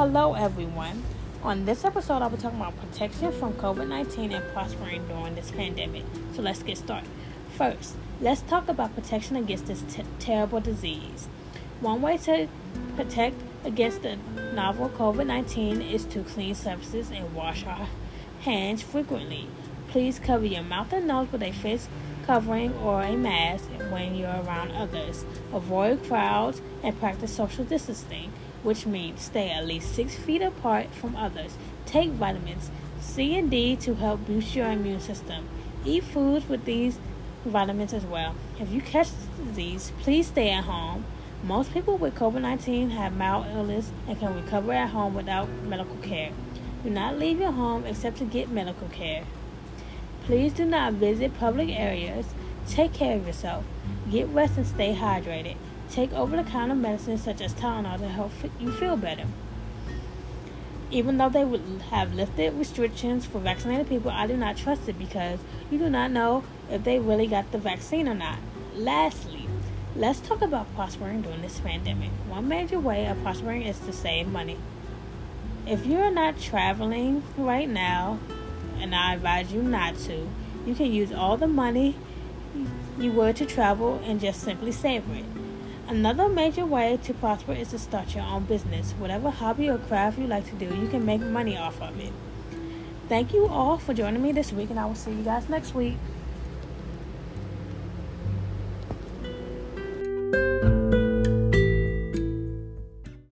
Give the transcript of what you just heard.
Hello, everyone. On this episode, I'll be talking about protection from COVID 19 and prospering during this pandemic. So let's get started. First, let's talk about protection against this t- terrible disease. One way to protect against the novel COVID 19 is to clean surfaces and wash our hands frequently. Please cover your mouth and nose with a face covering or a mask when you're around others. Avoid crowds and practice social distancing, which means stay at least six feet apart from others. Take vitamins C and D to help boost your immune system. Eat foods with these vitamins as well. If you catch the disease, please stay at home. Most people with COVID 19 have mild illness and can recover at home without medical care. Do not leave your home except to get medical care. Please do not visit public areas. Take care of yourself. Get rest and stay hydrated. Take over the counter medicines such as Tylenol to help you feel better. Even though they would have lifted restrictions for vaccinated people, I do not trust it because you do not know if they really got the vaccine or not. Lastly, let's talk about prospering during this pandemic. One major way of prospering is to save money. If you're not traveling right now, and I advise you not to. You can use all the money you were to travel and just simply save it. Another major way to prosper is to start your own business. Whatever hobby or craft you like to do, you can make money off of it. Thank you all for joining me this week, and I will see you guys next week.